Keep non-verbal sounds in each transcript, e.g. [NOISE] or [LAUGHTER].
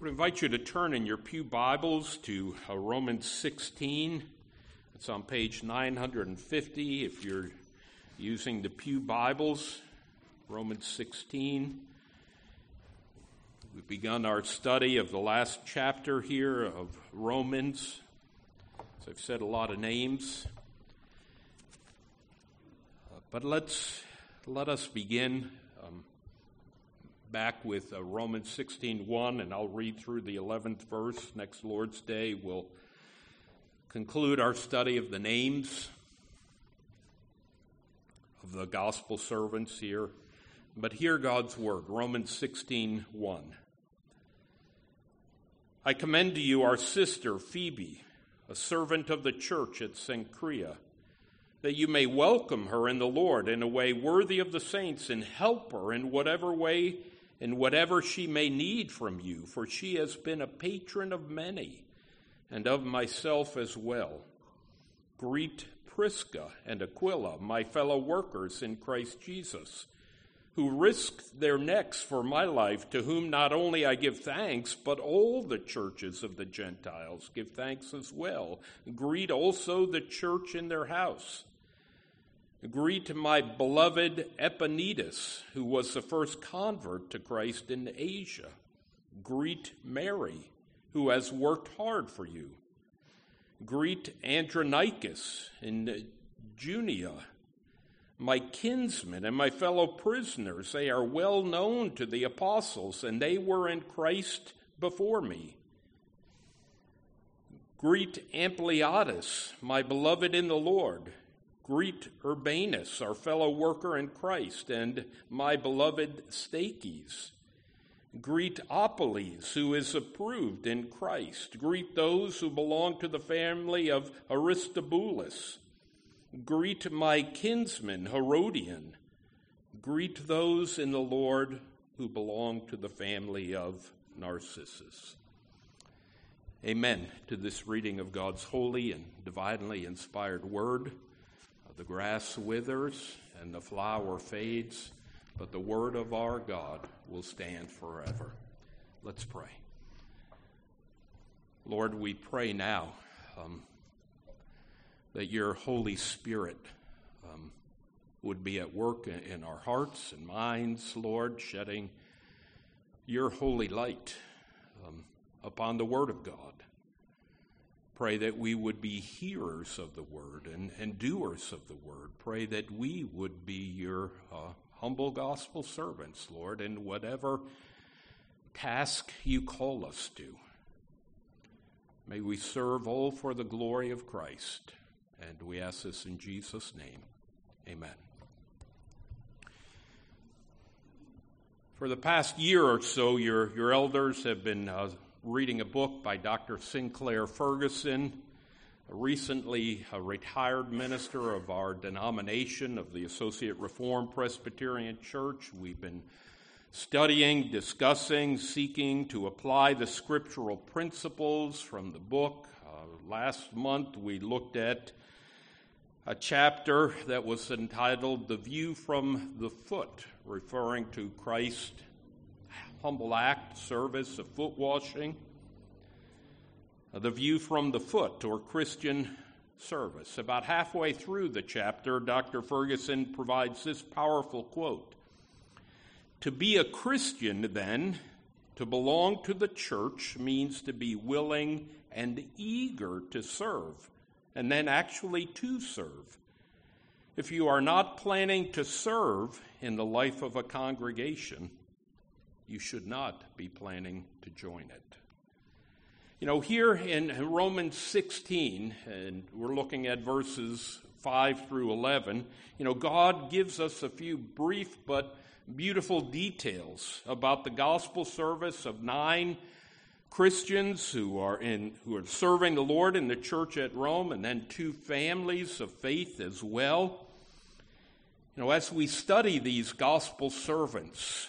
would invite you to turn in your Pew Bibles to uh, Romans 16. It's on page 950 if you're using the Pew Bibles. Romans 16. We've begun our study of the last chapter here of Romans. As I've said a lot of names. Uh, but let's let us begin back with uh, Romans 16:1 and I'll read through the 11th verse next Lord's Day. We'll conclude our study of the names of the gospel servants here. But hear God's word, Romans 16:1. I commend to you our sister Phoebe, a servant of the church at Cenchrea, that you may welcome her in the Lord in a way worthy of the saints and help her in whatever way in whatever she may need from you, for she has been a patron of many and of myself as well. Greet Prisca and Aquila, my fellow workers in Christ Jesus, who risked their necks for my life, to whom not only I give thanks, but all the churches of the Gentiles give thanks as well. Greet also the church in their house. Greet my beloved Epaenetus, who was the first convert to Christ in Asia. Greet Mary, who has worked hard for you. Greet Andronicus and Junia, my kinsmen and my fellow prisoners. They are well known to the apostles, and they were in Christ before me. Greet Ampliatus, my beloved in the Lord. Greet Urbanus, our fellow worker in Christ, and my beloved Stachys. Greet Apelles, who is approved in Christ. Greet those who belong to the family of Aristobulus. Greet my kinsman, Herodion. Greet those in the Lord who belong to the family of Narcissus. Amen to this reading of God's holy and divinely inspired word. The grass withers and the flower fades, but the word of our God will stand forever. Let's pray. Lord, we pray now um, that your Holy Spirit um, would be at work in our hearts and minds, Lord, shedding your holy light um, upon the Word of God Pray that we would be hearers of the word and, and doers of the word. Pray that we would be your uh, humble gospel servants, Lord, in whatever task you call us to. May we serve all for the glory of Christ. And we ask this in Jesus' name. Amen. For the past year or so, your, your elders have been uh, reading a book by Dr. Sinclair Ferguson, a recently a retired minister of our denomination of the Associate Reformed Presbyterian Church. We've been studying, discussing, seeking to apply the scriptural principles from the book. Uh, last month we looked at a chapter that was entitled The View from the Foot, referring to Christ humble act, service of foot washing. Uh, the view from the foot, or Christian service. About halfway through the chapter, Dr. Ferguson provides this powerful quote To be a Christian, then, to belong to the church means to be willing and eager to serve, and then actually to serve. If you are not planning to serve in the life of a congregation, you should not be planning to join it. You know, here in Romans 16, and we're looking at verses 5 through 11, you know, God gives us a few brief but beautiful details about the gospel service of nine Christians who are in who are serving the Lord in the church at Rome and then two families of faith as well. You know, as we study these gospel servants,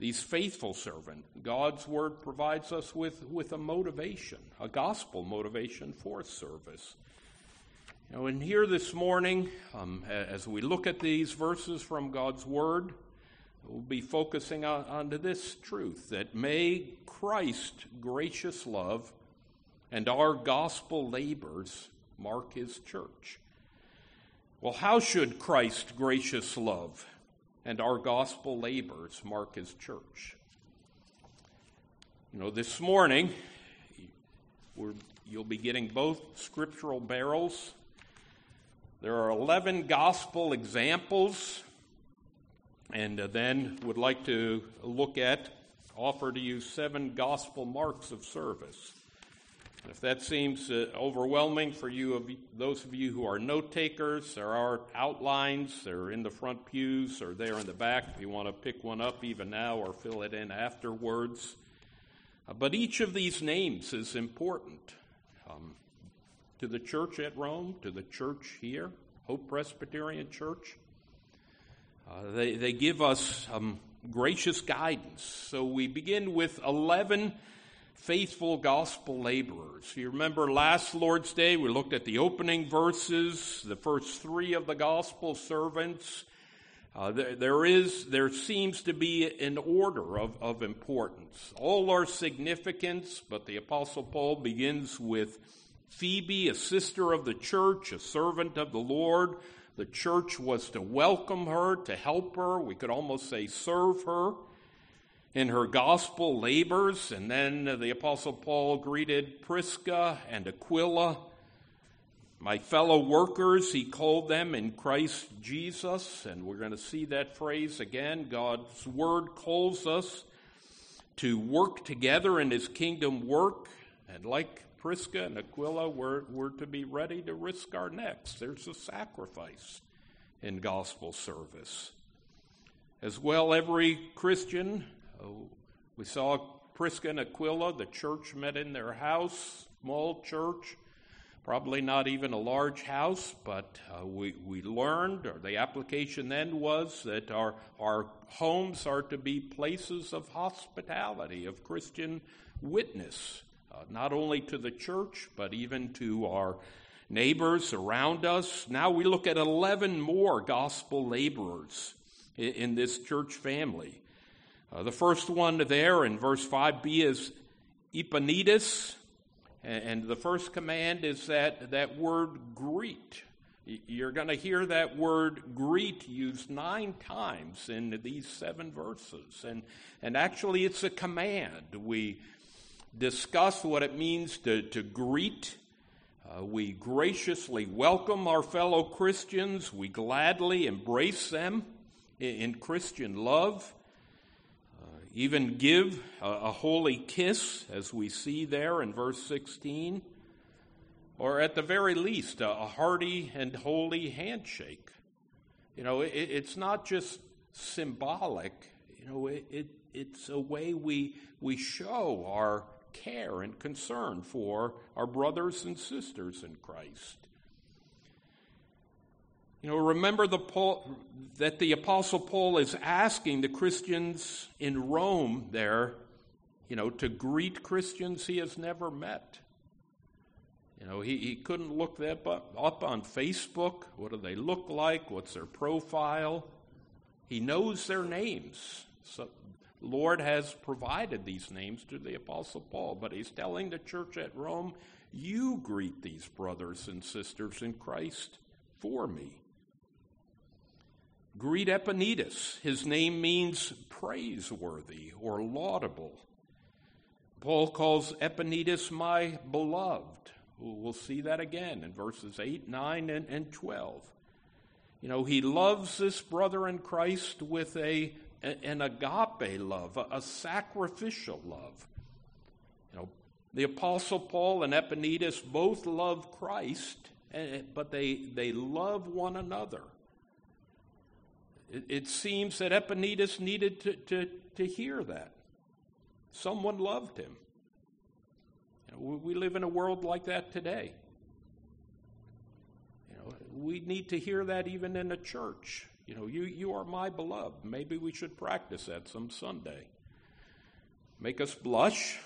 these faithful servants. God's word provides us with, with a motivation, a gospel motivation for service. Know, and here this morning, um, as we look at these verses from God's word, We'll be focusing on, on this truth that may Christ gracious love and our gospel labors mark his church. Well, how should Christ gracious love and our gospel labors mark his church? You know, this morning, you'll be getting both scriptural barrels. There are 11 gospel examples, and uh, then would like to look at, offer to you seven gospel marks of service. If that seems uh, overwhelming for you, of those of you who are note takers, there are outlines. They're in the front pews or there in the back if you want to pick one up even now or fill it in afterwards. Uh, but each of these names is important um, to the church at Rome, to the church here, Hope Presbyterian Church. Uh, they, they give us um, gracious guidance. So we begin with 11 faithful gospel laborers. You remember last Lord's Day, we looked at the opening verses, the first three of the gospel servants. Uh, there, there is, there seems to be an order of, of importance. All are significance, but the apostle Paul begins with Phoebe, a sister of the church, a servant of the Lord. The church was to welcome her, to help her. We could almost say serve her in her gospel labors. And then the Apostle Paul greeted Prisca and Aquila, my fellow workers, he called them in Christ Jesus. And we're going to see that phrase again. God's word calls us to work together in his kingdom work. And like Prisca and Aquila, we're, we're to be ready to risk our necks. There's a sacrifice in gospel service. As well, every Christian Oh, we saw Prisca and Aquila, the church met in their house, small church, probably not even a large house, but uh, we, we learned, or the application then was that our, our homes are to be places of hospitality, of Christian witness, uh, not only to the church, but even to our neighbors around us. Now we look at 11 more gospel laborers in, in this church family. Uh, the first one there in verse 5b is Epaenetus, and the first command is that, that word greet. You're going to hear that word greet used nine times in these seven verses. And, and actually, it's a command. We discuss what it means to, to greet. Uh, we graciously welcome our fellow Christians. We gladly embrace them in, in Christian love even give a, holy kiss, as we see there in verse 16, or at the very least, a, a hearty and holy handshake. You know, it, it's not just symbolic, you know, it, it, it's a way we, we show our care and concern for our brothers and sisters in Christ. You know, remember the Paul, that the Apostle Paul is asking the Christians in Rome there, you know, to greet Christians he has never met. You know, he, he couldn't look that up, up on Facebook. What do they look like? What's their profile? He knows their names. So, Lord has provided these names to the Apostle Paul, but he's telling the church at Rome, you greet these brothers and sisters in Christ for me. Greet Epaenetus. His name means praiseworthy or laudable. Paul calls Epaenetus my beloved. We'll see that again in verses 8, 9, and, and 12. You know, he loves this brother in Christ with a, an agape love, a, sacrificial love. You know, the Apostle Paul and Epaenetus both love Christ, eh, but they, they love one another. It, it seems that Epaenetus needed to, to, to hear that. Someone loved him. You know, we live in a world like that today. You know, we need to hear that even in a church. You know, you, you are my beloved. Maybe we should practice that some Sunday. Make us blush,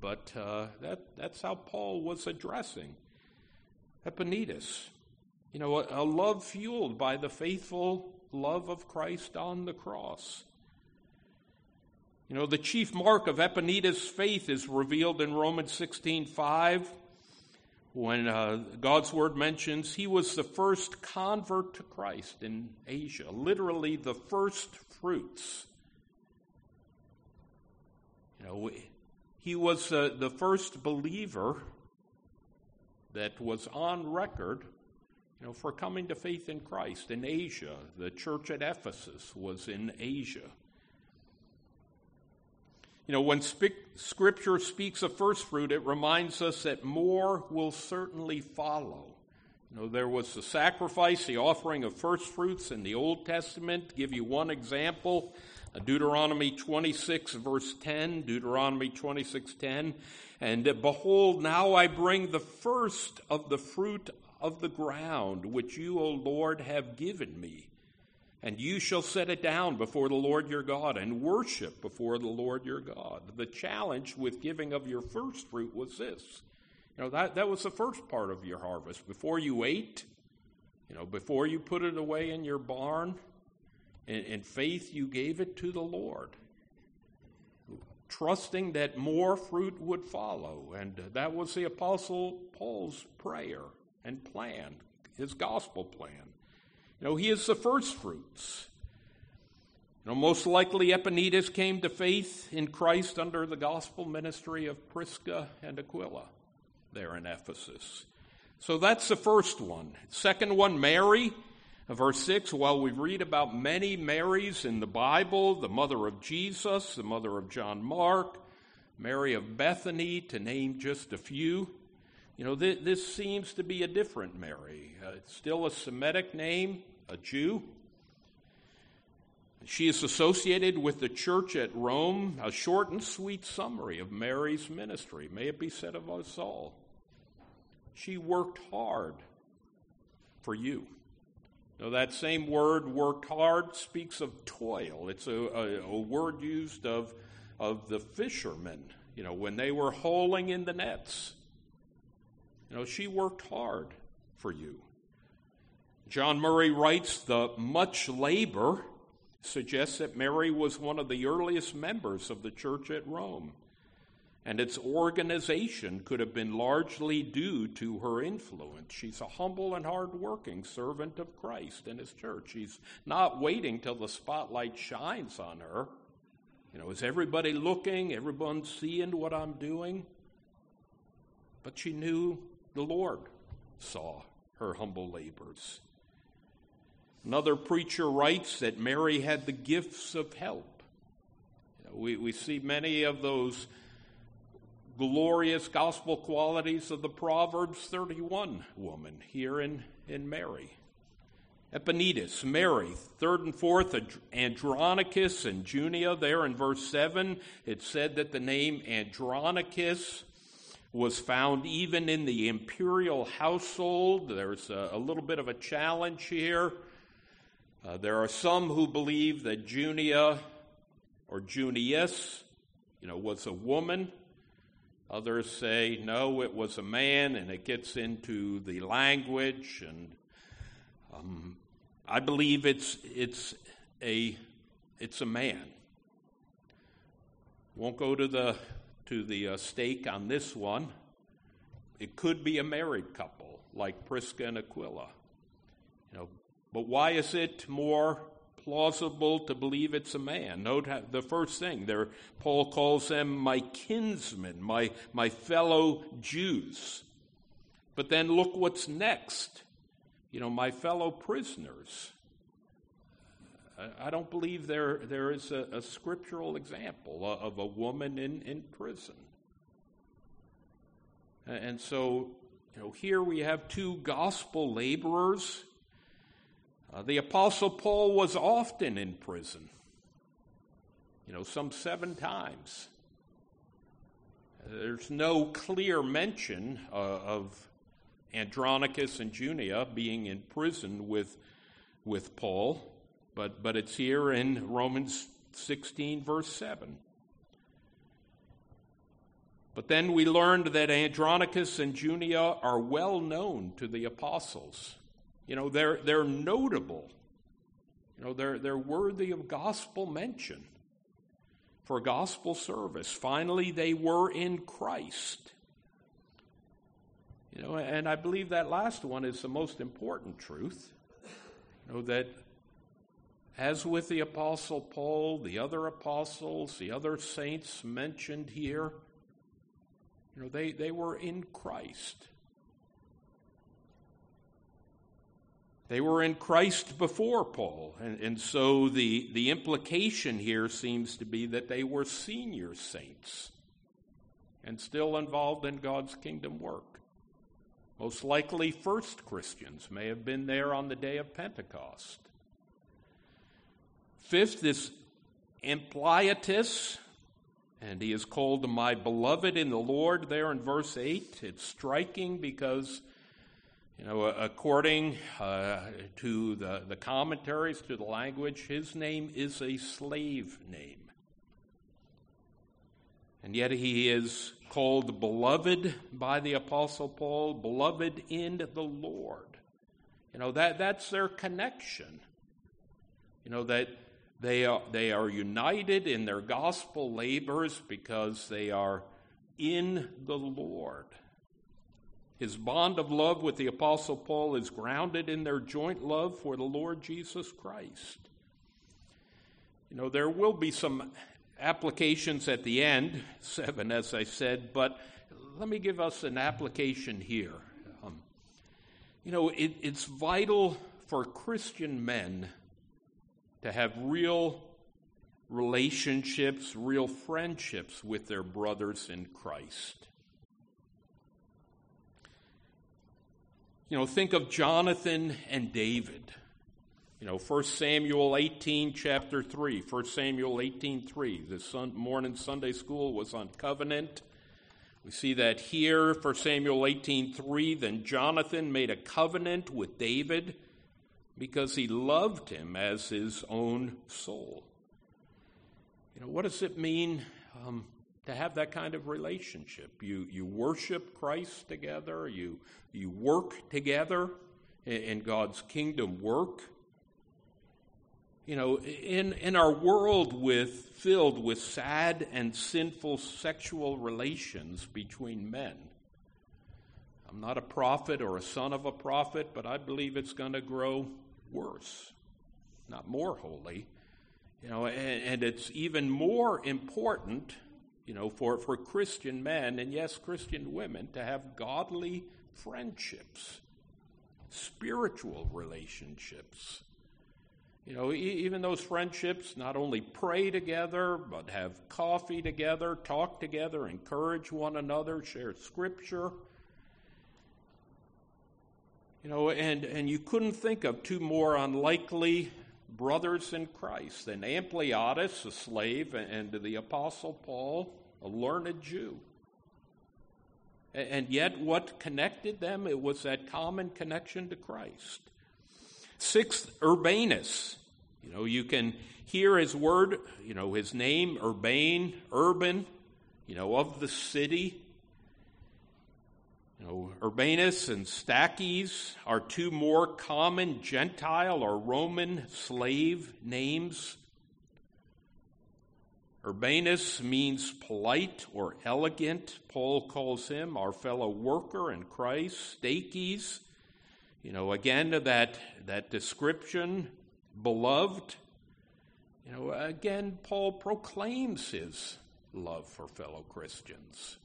but uh, that, that's how Paul was addressing Epaenetus. You know, a, a love fueled by the faithful love of Christ on the cross. You know, the chief mark of Epaenetus' faith is revealed in Romans 16:5 when uh, God's word mentions he was the first convert to Christ in Asia, literally the first fruits. You know, he was uh, the first believer that was on record, you know, for coming to faith in Christ in Asia. The church at Ephesus was in Asia. You know, when Scripture speaks of first fruit, it reminds us that more will certainly follow. You know, there was the sacrifice, the offering of first fruits in the Old Testament. To give you one example, uh, Deuteronomy 26, verse 10, Deuteronomy 26, 10. And behold, now I bring the first of the fruit of the ground, which you, O Lord, have given me and you shall set it down before the Lord your God and worship before the Lord your God. The challenge with giving of your first fruit was this. You know, that, that was the first part of your harvest. Before you ate, you know, before you put it away in your barn, in, in faith you gave it to the Lord, trusting that more fruit would follow. And that was the Apostle Paul's prayer and plan, his gospel plan. You know, he is the first fruits. You know, most likely Epaenetus came to faith in Christ under the gospel ministry of Prisca and Aquila there in Ephesus. So that's the first one. Second one, Mary. Verse 6 While we read about many Marys in the Bible, the mother of Jesus, the mother of John Mark, Mary of Bethany, to name just a few, you know, th- this seems to be a different Mary. Uh, it's still a Semitic name, a Jew. She is associated with the church at Rome. A short and sweet summary of Mary's ministry. May it be said of us all. She worked hard for you. Now, that same word, worked hard, speaks of toil. It's a, a, a word used of, of the fishermen, you know, when they were holing in the nets. You know, she worked hard for you. John Murray writes the much labor suggests that Mary was one of the earliest members of the church at Rome, and its organization could have been largely due to her influence. She's a humble and hardworking servant of Christ in his church. She's not waiting till the spotlight shines on her. You know, is everybody looking? Everyone seeing what I'm doing? But she knew the Lord saw her humble labors. Another preacher writes that Mary had the gifts of help. We, we see many of those glorious gospel qualities of the Proverbs 31 woman here in, in Mary. Epaenetus, Mary, third and fourth, Andronicus and Junia. There in verse 7, it said that the name Andronicus was found even in the imperial household. There's a, a little bit of a challenge here. Uh, there are some who believe that Junia or Junius, you know, was a woman. Others say no, it was a man, and it gets into the language. And um, I believe it's it's a it's a man. Won't go to the to the uh, stake on this one. It could be a married couple like Prisca and Aquila. You know, but why is it more plausible to believe it's a man? Note the first thing there, Paul calls them my kinsmen, my, my fellow Jews. But then look what's next. You know, my fellow prisoners. I don't believe there, there is a, a scriptural example of a woman in, in prison. And so, you know, here we have two gospel laborers. Uh, the Apostle Paul was often in prison, you know, some seven times. There's no clear mention uh, of Andronicus and Junia being in prison with, with Paul but, but it's here in Romans 16, verse 7. But then we learned that Andronicus and Junia are well known to the apostles. You know, they're, they're notable. You know, they're, they're worthy of gospel mention. for gospel service. Finally, they were in Christ. You know, and I believe that last one is the most important truth. You know, that as with the Apostle Paul, the other apostles, the other saints mentioned here, you know, they, they were in Christ. They were in Christ before Paul. And, and so the, the implication here seems to be that they were senior saints and still involved in God's kingdom work. Most likely, first Christians may have been there on the day of Pentecost. Fifth is Ampliatus, and he is called my beloved in the Lord there in verse 8. It's striking because you know, according uh, to the, the commentaries, to the language, his name is a slave name. And yet he is called beloved by the Apostle Paul, beloved in the Lord. You know, that, that's their connection. You know, that they are, they are united in their gospel labors because they are in the Lord. His bond of love with the Apostle Paul is grounded in their joint love for the Lord Jesus Christ. You know, there will be some applications at the end, [LAUGHS] seven, as I said, but let me give us an application here. Um, you know, it, it's vital for Christian men to have real relationships, real friendships with their brothers in Christ. You know, think of Jonathan and David. You know, 1 Samuel 18, chapter 3. 1 Samuel 18, 3. The sun, morning Sunday school was on covenant. We see that here, 1 Samuel 18, 3. Then Jonathan made a covenant with David because he loved him as his own soul. You know, what does it mean um, to have that kind of relationship. You, you worship Christ together, you, you work together in God's kingdom work. You know, in, in our world with filled with sad and sinful sexual relations between men, I'm not a prophet or a son of a prophet, but I believe it's going to grow worse, not more holy. You know, and, and it's even more important you know, for, for Christian men and yes, Christian women to have godly friendships, spiritual relationships. You know, even those friendships not only pray together, but have coffee together, talk together, encourage one another, share scripture. You know, and, and you couldn't think of two more unlikely brothers in Christ than Ampliatus, a slave, and the Apostle Paul, a learned Jew. And yet, what connected them? It was that common connection to Christ. Sixth, Urbanus. You know, you can hear his word, you know, his name, Urbane, urban, you know, of the city. You know, Urbanus and Stachys are two more common Gentile or Roman slave names. Urbanus means polite or elegant. Paul calls him our fellow worker in Christ. Stachys, you know, again, that, that description, beloved. You know, again, Paul proclaims his love for fellow Christians.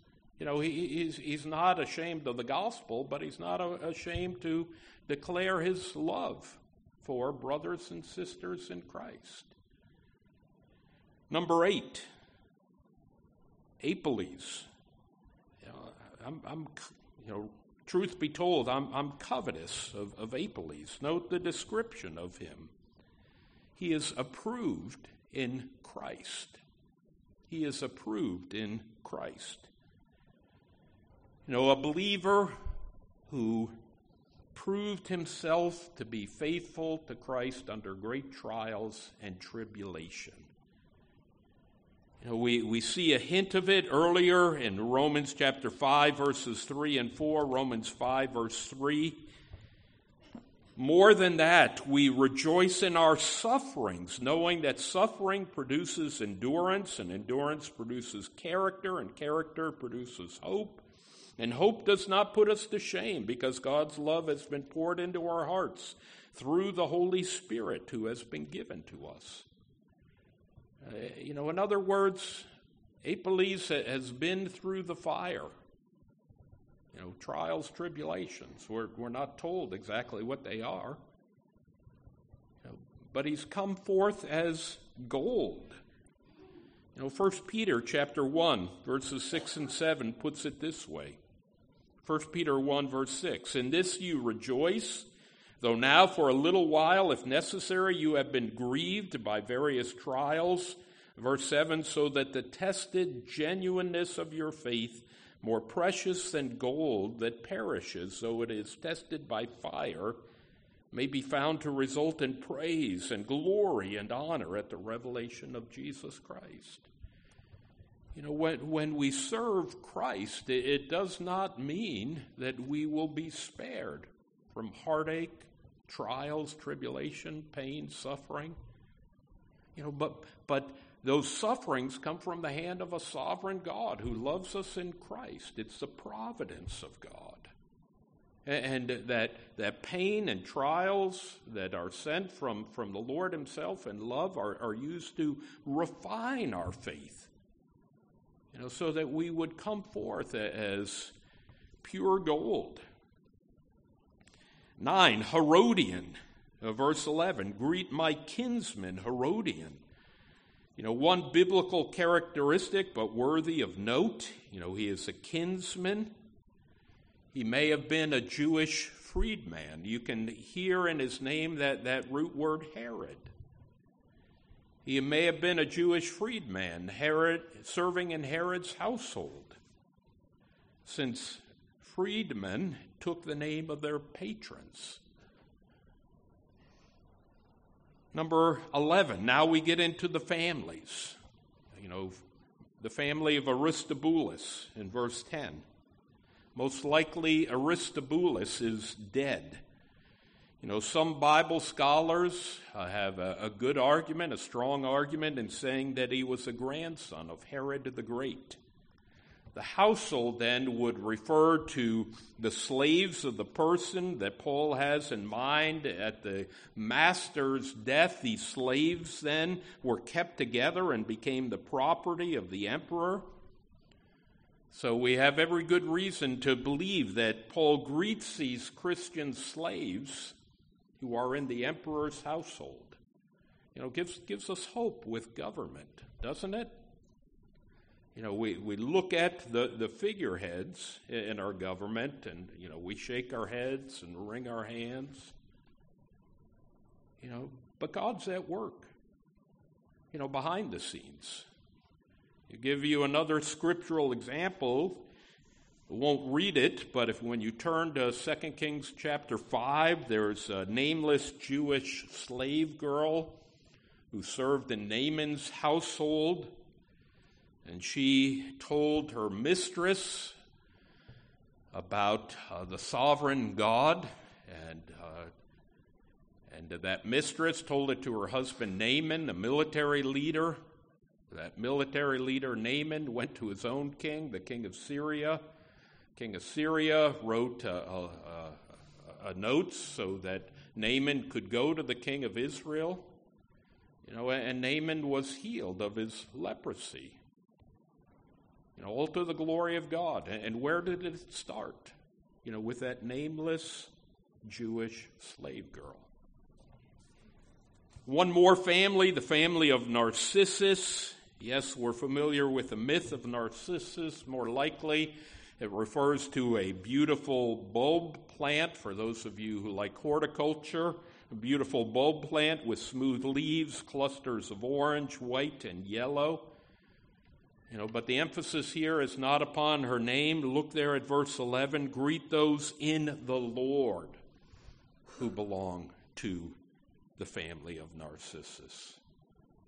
You know, he, he's, he's not ashamed of the gospel, but he's not ashamed to declare his love for brothers and sisters in Christ. Number eight, Apelles. You know, I'm, I'm, you know, truth be told, I'm, I'm covetous of, of Apelles. Note the description of him. He is approved in Christ. He is approved in Christ. Know, a believer who proved himself to be faithful to Christ under great trials and tribulation. You know, we, we see a hint of it earlier in Romans chapter 5, verses 3 and 4, Romans 5, verse 3. More than that, we rejoice in our sufferings, knowing that suffering produces endurance, and endurance produces character, and character produces hope. And hope does not put us to shame because God's love has been poured into our hearts through the Holy Spirit who has been given to us. Uh, you know, in other words, Apelles has been through the fire. You know, trials, tribulations. We're, we're not told exactly what they are. You know, but he's come forth as gold. You know, 1 Peter chapter 1, verses 6 and 7 puts it this way. 1 Peter 1, verse 6. In this you rejoice, though now for a little while, if necessary, you have been grieved by various trials. Verse 7 So that the tested genuineness of your faith, more precious than gold that perishes, though it is tested by fire, may be found to result in praise and glory and honor at the revelation of Jesus Christ. You know, when, when we serve Christ, it, it does not mean that we will be spared from heartache, trials, tribulation, pain, suffering. You know, but, but those sufferings come from the hand of a sovereign God who loves us in Christ. It's the providence of God. And that, that pain and trials that are sent from, from the Lord Himself and love are, are used to refine our faith. You know, so that we would come forth as pure gold. Nine, Herodion, uh, verse 11. Greet my kinsman, Herodion. You know, one biblical characteristic, but worthy of note, you know, he is a kinsman. He may have been a Jewish freedman. You can hear in his name that, that root word Herod. He may have been a Jewish freedman, Herod, serving in Herod's household, since freedmen took the name of their patrons. Number 11, now we get into the families. You know, the family of Aristobulus in verse 10. Most likely, Aristobulus is dead. You know, some Bible scholars uh, have a, a good argument, a strong argument, in saying that he was a grandson of Herod the Great. The household then would refer to the slaves of the person that Paul has in mind at the master's death. These slaves then were kept together and became the property of the emperor. So we have every good reason to believe that Paul greets these Christian slaves who are in the emperor's household. You know, gives, gives us hope with government, doesn't it? You know, we, we look at the, the figureheads in our government and, you know, we shake our heads and wring our hands. You know, but God's at work, you know, behind the scenes. To give you another scriptural example, I won't read it, but if when you turn to 2 Kings chapter 5, there's a nameless Jewish slave girl who served in Naaman's household and she told her mistress about uh, the sovereign God, and uh, and that mistress told it to her husband Naaman, a military leader. That military leader Naaman went to his own king, the king of Syria. King of Syria wrote uh, a, a, a note so that Naaman could go to the king of Israel. You know, and Naaman was healed of his leprosy. You know, all to the glory of God. And where did it start? You know, with that nameless Jewish slave girl. One more family, the family of Narcissus. Yes, we're familiar with the myth of Narcissus. More likely, it refers to a beautiful bulb plant for those of you who like horticulture. A beautiful bulb plant with smooth leaves, clusters of orange, white, and yellow. You know, but the emphasis here is not upon her name. Look there at verse 11. Greet those in the Lord who belong to the family of Narcissus.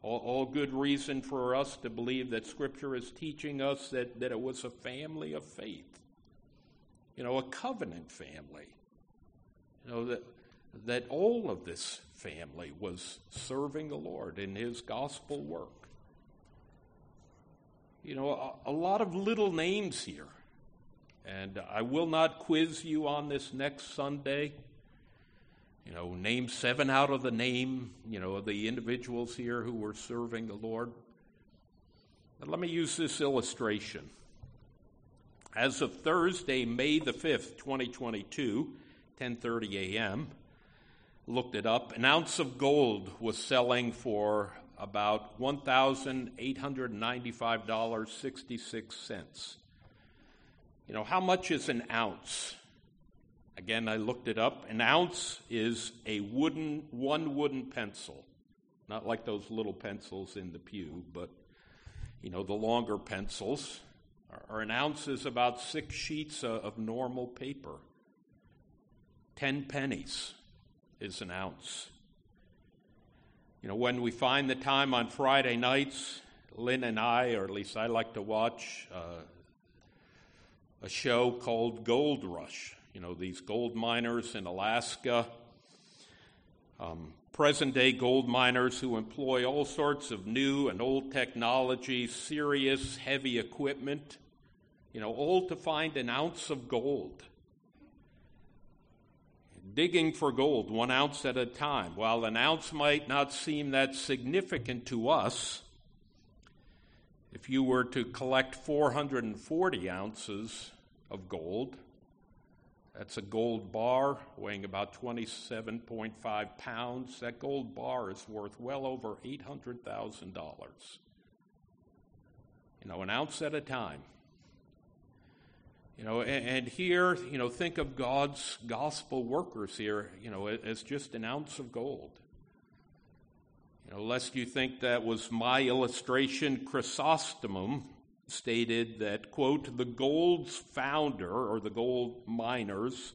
All, all, good reason for us to believe that Scripture is teaching us that, that it was a family of faith. You know, a covenant family. You know, that that all of this family was serving the Lord in his gospel work. You know, a, a lot of little names here. And I will not quiz you on this next Sunday. You know, name seven out of the name, you know, of the individuals here who were serving the Lord. But let me use this illustration. As of Thursday, May the 5th, 2022, 10:30 a.m., looked it up, an ounce of gold was selling for about $1,895.66. You know, how much is an ounce? Again, I looked it up. An ounce is a wooden, one wooden pencil. Not like those little pencils in the pew, but, you know, the longer pencils. Or an ounce is about six sheets of normal paper. Ten pennies is an ounce. You know, when we find the time on Friday nights, Lynn and I, or at least I like to watch uh, a show called Gold Rush. You know, these gold miners in Alaska, um, present day gold miners who employ all sorts of new and old technology, serious, heavy equipment, you know, all to find an ounce of gold. Digging for gold one ounce at a time. While an ounce might not seem that significant to us, if you were to collect 440 ounces of gold, that's a gold bar weighing about 27.5 pounds. That gold bar is worth well over $800,000. You know, an ounce at a time. You know, and, and, here, you know, think of God's gospel workers here, you know, as just an ounce of gold. You know, lest you think that was my illustration, Chrysostom stated that, quote, the gold's founder or the gold miners,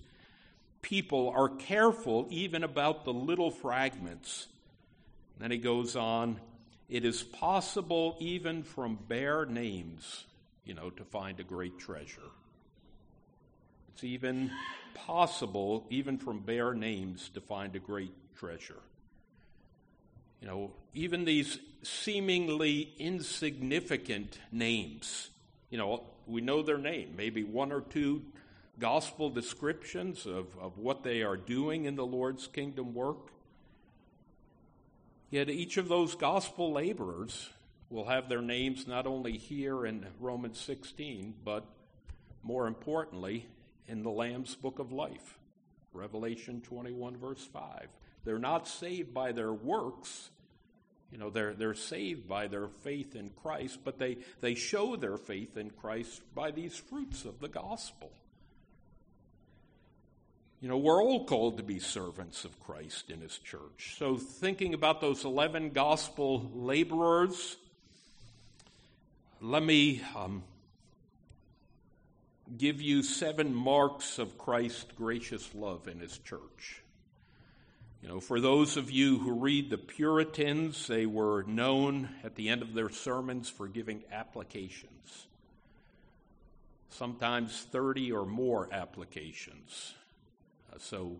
people are careful even about the little fragments. And then he goes on, it is possible even from bare names, you know, to find a great treasure. It's even possible, even from bare names, to find a great treasure. You know, even these seemingly insignificant names, you know, we know their name, maybe one or two gospel descriptions of, of what they are doing in the Lord's kingdom work. Yet each of those gospel laborers will have their names not only here in Romans 16, but more importantly, in the Lamb's book of life, Revelation 21, verse 5. They're not saved by their works. You know, they're, they're saved by their faith in Christ, but they, they show their faith in Christ by these fruits of the gospel. You know, we're all called to be servants of Christ in his church. So, thinking about those 11 gospel laborers, let me um, give you seven marks of Christ's gracious love in his church. You know, for those of you who read the Puritans, they were known at the end of their sermons for giving applications. Sometimes 30 or more applications. Uh, so,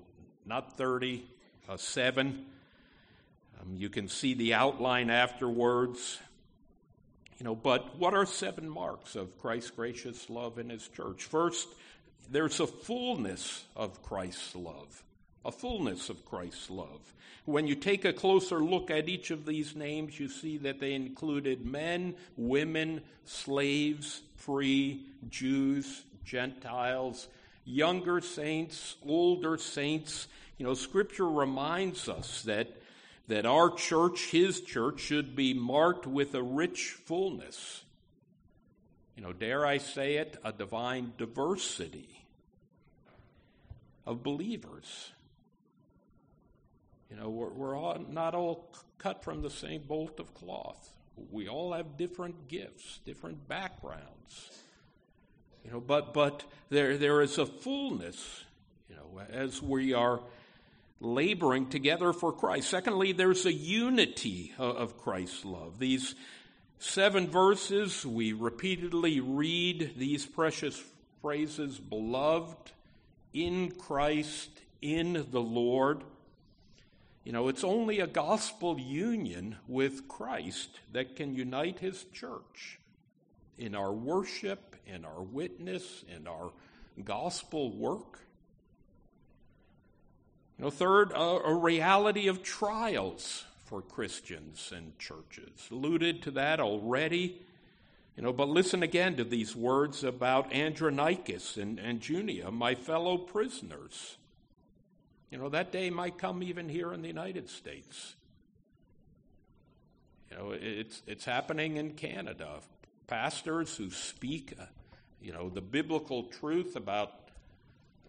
not 30, uh, seven. Um, you can see the outline afterwards. You know, but what are seven marks of Christ's gracious love in his church? First, there's a fullness of Christ's love. A fullness of Christ's love. When you take a closer look at each of these names, you see that they included men, women, slaves, free, Jews, Gentiles, younger saints, older saints. You know, Scripture reminds us that that our church, his church, should be marked with a rich fullness. You know, dare I say it, a divine diversity of believers. You know, we're, we're all, not all cut from the same bolt of cloth. We all have different gifts, different backgrounds. You know, but but there there is a fullness, you know, as we are laboring together for Christ. Secondly, there's a unity of Christ's love. These seven verses, we repeatedly read these precious phrases beloved, in Christ, in the Lord. You know, it's only a gospel union with Christ that can unite his church in our worship, in our witness, in our gospel work. You know, third, a, a reality of trials for Christians and churches. Alluded to that already. You know, but listen again to these words about Andronicus and, and Junia, my fellow prisoners. You know, that day might come even here in the United States. You know, it's, it's happening in Canada. Pastors who speak, uh, you know, the biblical truth about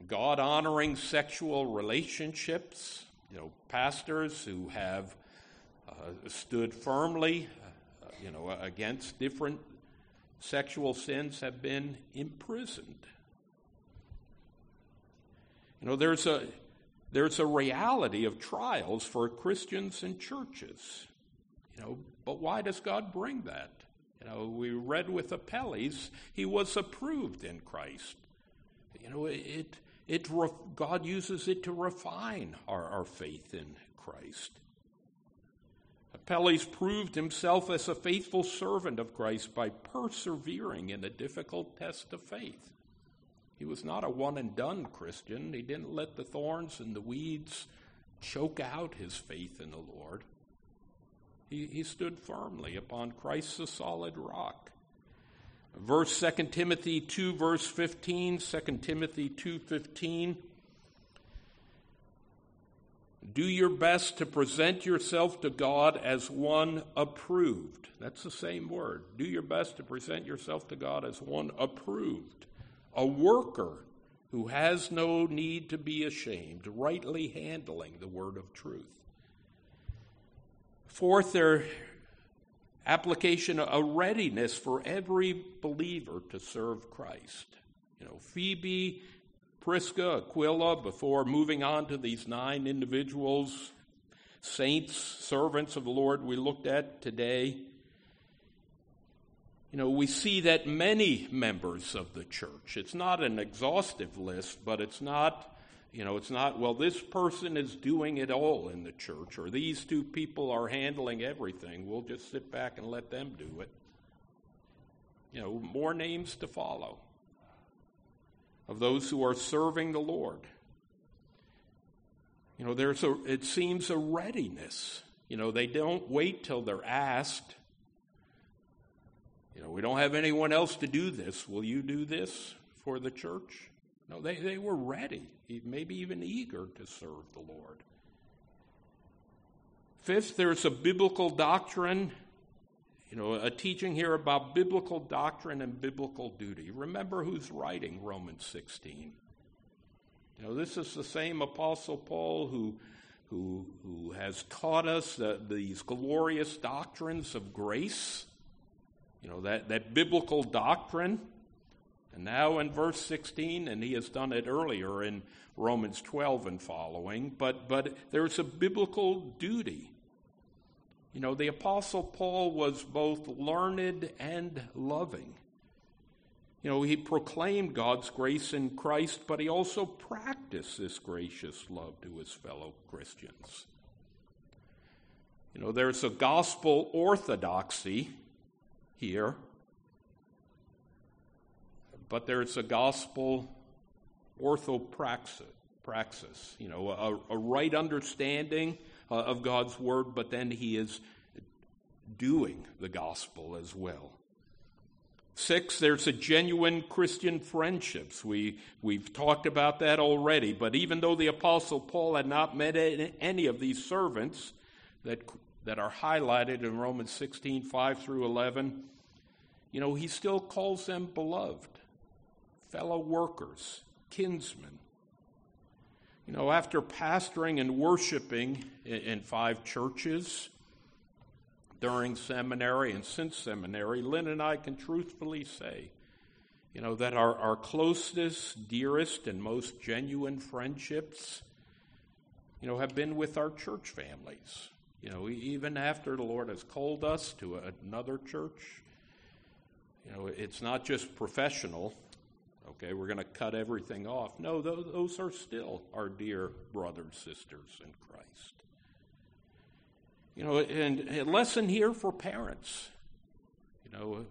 God honoring sexual relationships, you know, pastors who have uh, stood firmly, uh, you know, against different sexual sins have been imprisoned. You know, there's a there's a reality of trials for Christians and churches. You know, but why does God bring that? You know, we read with Apelles, he was approved in Christ. You know, it, it, God uses it to refine our, our faith in Christ. Apelles proved himself as a faithful servant of Christ by persevering in a difficult test of faith. He was not a one and done Christian. He didn't let the thorns and the weeds choke out his faith in the Lord. He, he stood firmly upon Christ the solid rock. Verse 2 Timothy 2 verse 15, 2 Timothy 2:15 do your best to present yourself to God as one approved. That's the same word. Do your best to present yourself to God as one approved, a worker who has no need to be ashamed, rightly handling the word of truth. Fourth, their application, a readiness for every believer to serve Christ. You know, Phoebe Prisca, Aquila, before moving on to these nine individuals, saints, servants of the Lord we looked at today, you know, we see that many members of the church, it's not an exhaustive list, but it's not, you know, it's not, well, this person is doing it all in the church, or these two people are handling everything. We'll just sit back and let them do it. You know, more names to follow of those who are serving the Lord. You know, there's a, it seems a readiness. You know, they don't wait till they're asked. You know, we don't have anyone else to do this. Will you do this for the church? No, they, they were ready, maybe even eager to serve the Lord. Fifth, there's a biblical doctrine you know, a teaching here about biblical doctrine and biblical duty. Remember who's writing Romans 16. You know, this is the same Apostle Paul who, who, who has taught us that these glorious doctrines of grace, you know, that, that biblical doctrine. And now in verse 16, and he has done it earlier in Romans 12 and following, but, but there's a biblical duty you know, the Apostle Paul was both learned and loving. You know, he proclaimed God's grace in Christ, but he also practiced this gracious love to his fellow Christians. You know, there's a gospel orthodoxy here, but there's a gospel orthopraxis, praxis, you know, a, a right understanding uh, of God's word, but then he is doing the gospel as well. Six, there's a genuine Christian friendships. We, we've talked about that already, but even though the Apostle Paul had not met any of these servants that, that are highlighted in Romans 16, 5 through 11, you know, he still calls them beloved, fellow workers, kinsmen. You know, after pastoring and worshiping in five churches during seminary and since seminary, Lynn and I can truthfully say, you know, that our, our closest, dearest, and most genuine friendships, you know, have been with our church families. You know, even after the Lord has called us to another church, you know, it's not just professional, okay, we're going to cut everything off. No, those, are still our dear brothers, sisters in Christ. You know, and a lesson here for parents. You know,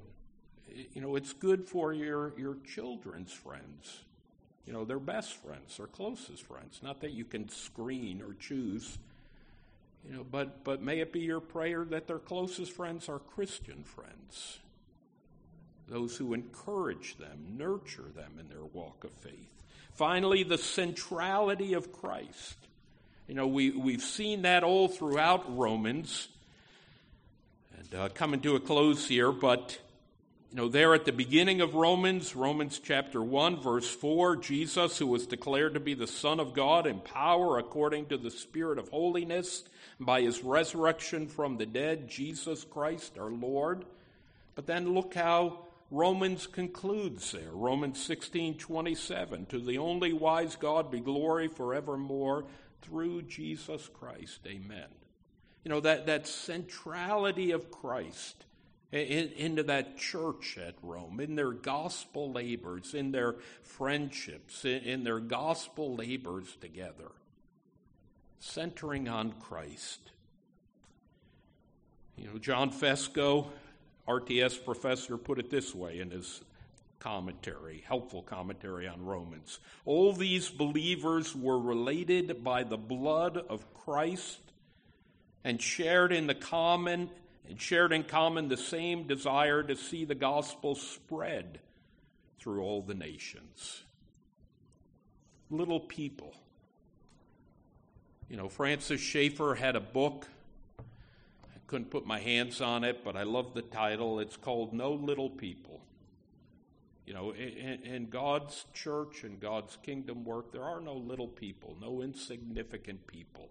eh, you know, it's good for your, your children's friends. You know, their best friends, their closest friends. Not that you can screen or choose. You know, but but may it be your prayer that their closest friends are Christian friends. Those who encourage them, nurture them in their walk of faith. Finally, the centrality of Christ. You know, we, we've seen that all throughout Romans. And uh, coming to a close here, but you know, there at the beginning of Romans, Romans chapter 1, verse 4, Jesus, who was declared to be the Son of God in power according to the Spirit of holiness, by his resurrection from the dead, Jesus Christ our Lord. But then look how Romans concludes there. Romans 16, 27. To the only wise God be glory forevermore through Jesus Christ. Amen. You know, that, that centrality of Christ into that church at Rome, in their gospel labors, in their friendships, in, their gospel labors together, centering on Christ. You know, John Fesko, RTS professor, put it this way in his commentary, helpful commentary on Romans. All these believers were related by the blood of Christ and shared in the common and shared in common the same desire to see the gospel spread through all the nations. Little people. You know, Francis Schaeffer had a book. I couldn't put my hands on it, but I love the title. It's called No Little People. You know, in, in God's church and God's kingdom work, there are no little people, no insignificant people.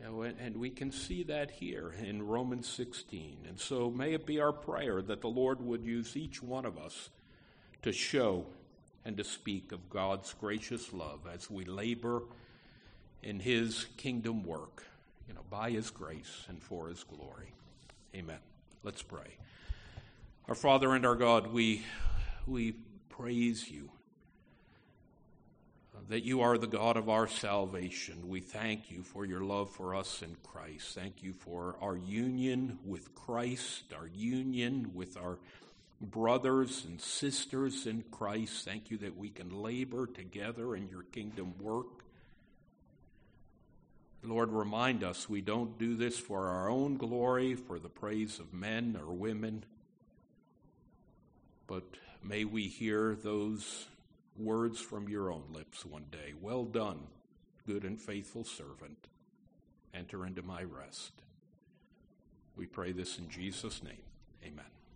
And we can see that here in Romans 16. And so may it be our prayer that the Lord would use each one of us to show and to speak of God's gracious love as we labor in His kingdom work, you know, by His grace and for His glory. Amen. Let's pray. Our Father and our God, we, we praise you that you are the God of our salvation. We thank you for your love for us in Christ. Thank you for our union with Christ, our union with our brothers and sisters in Christ. Thank you that we can labor together in your kingdom work. Lord, remind us we don't do this for our own glory, for the praise of men or women, but may we hear those words from your own lips one day. Well done, good and faithful servant. Enter into my rest. We pray this in Jesus' name. Amen.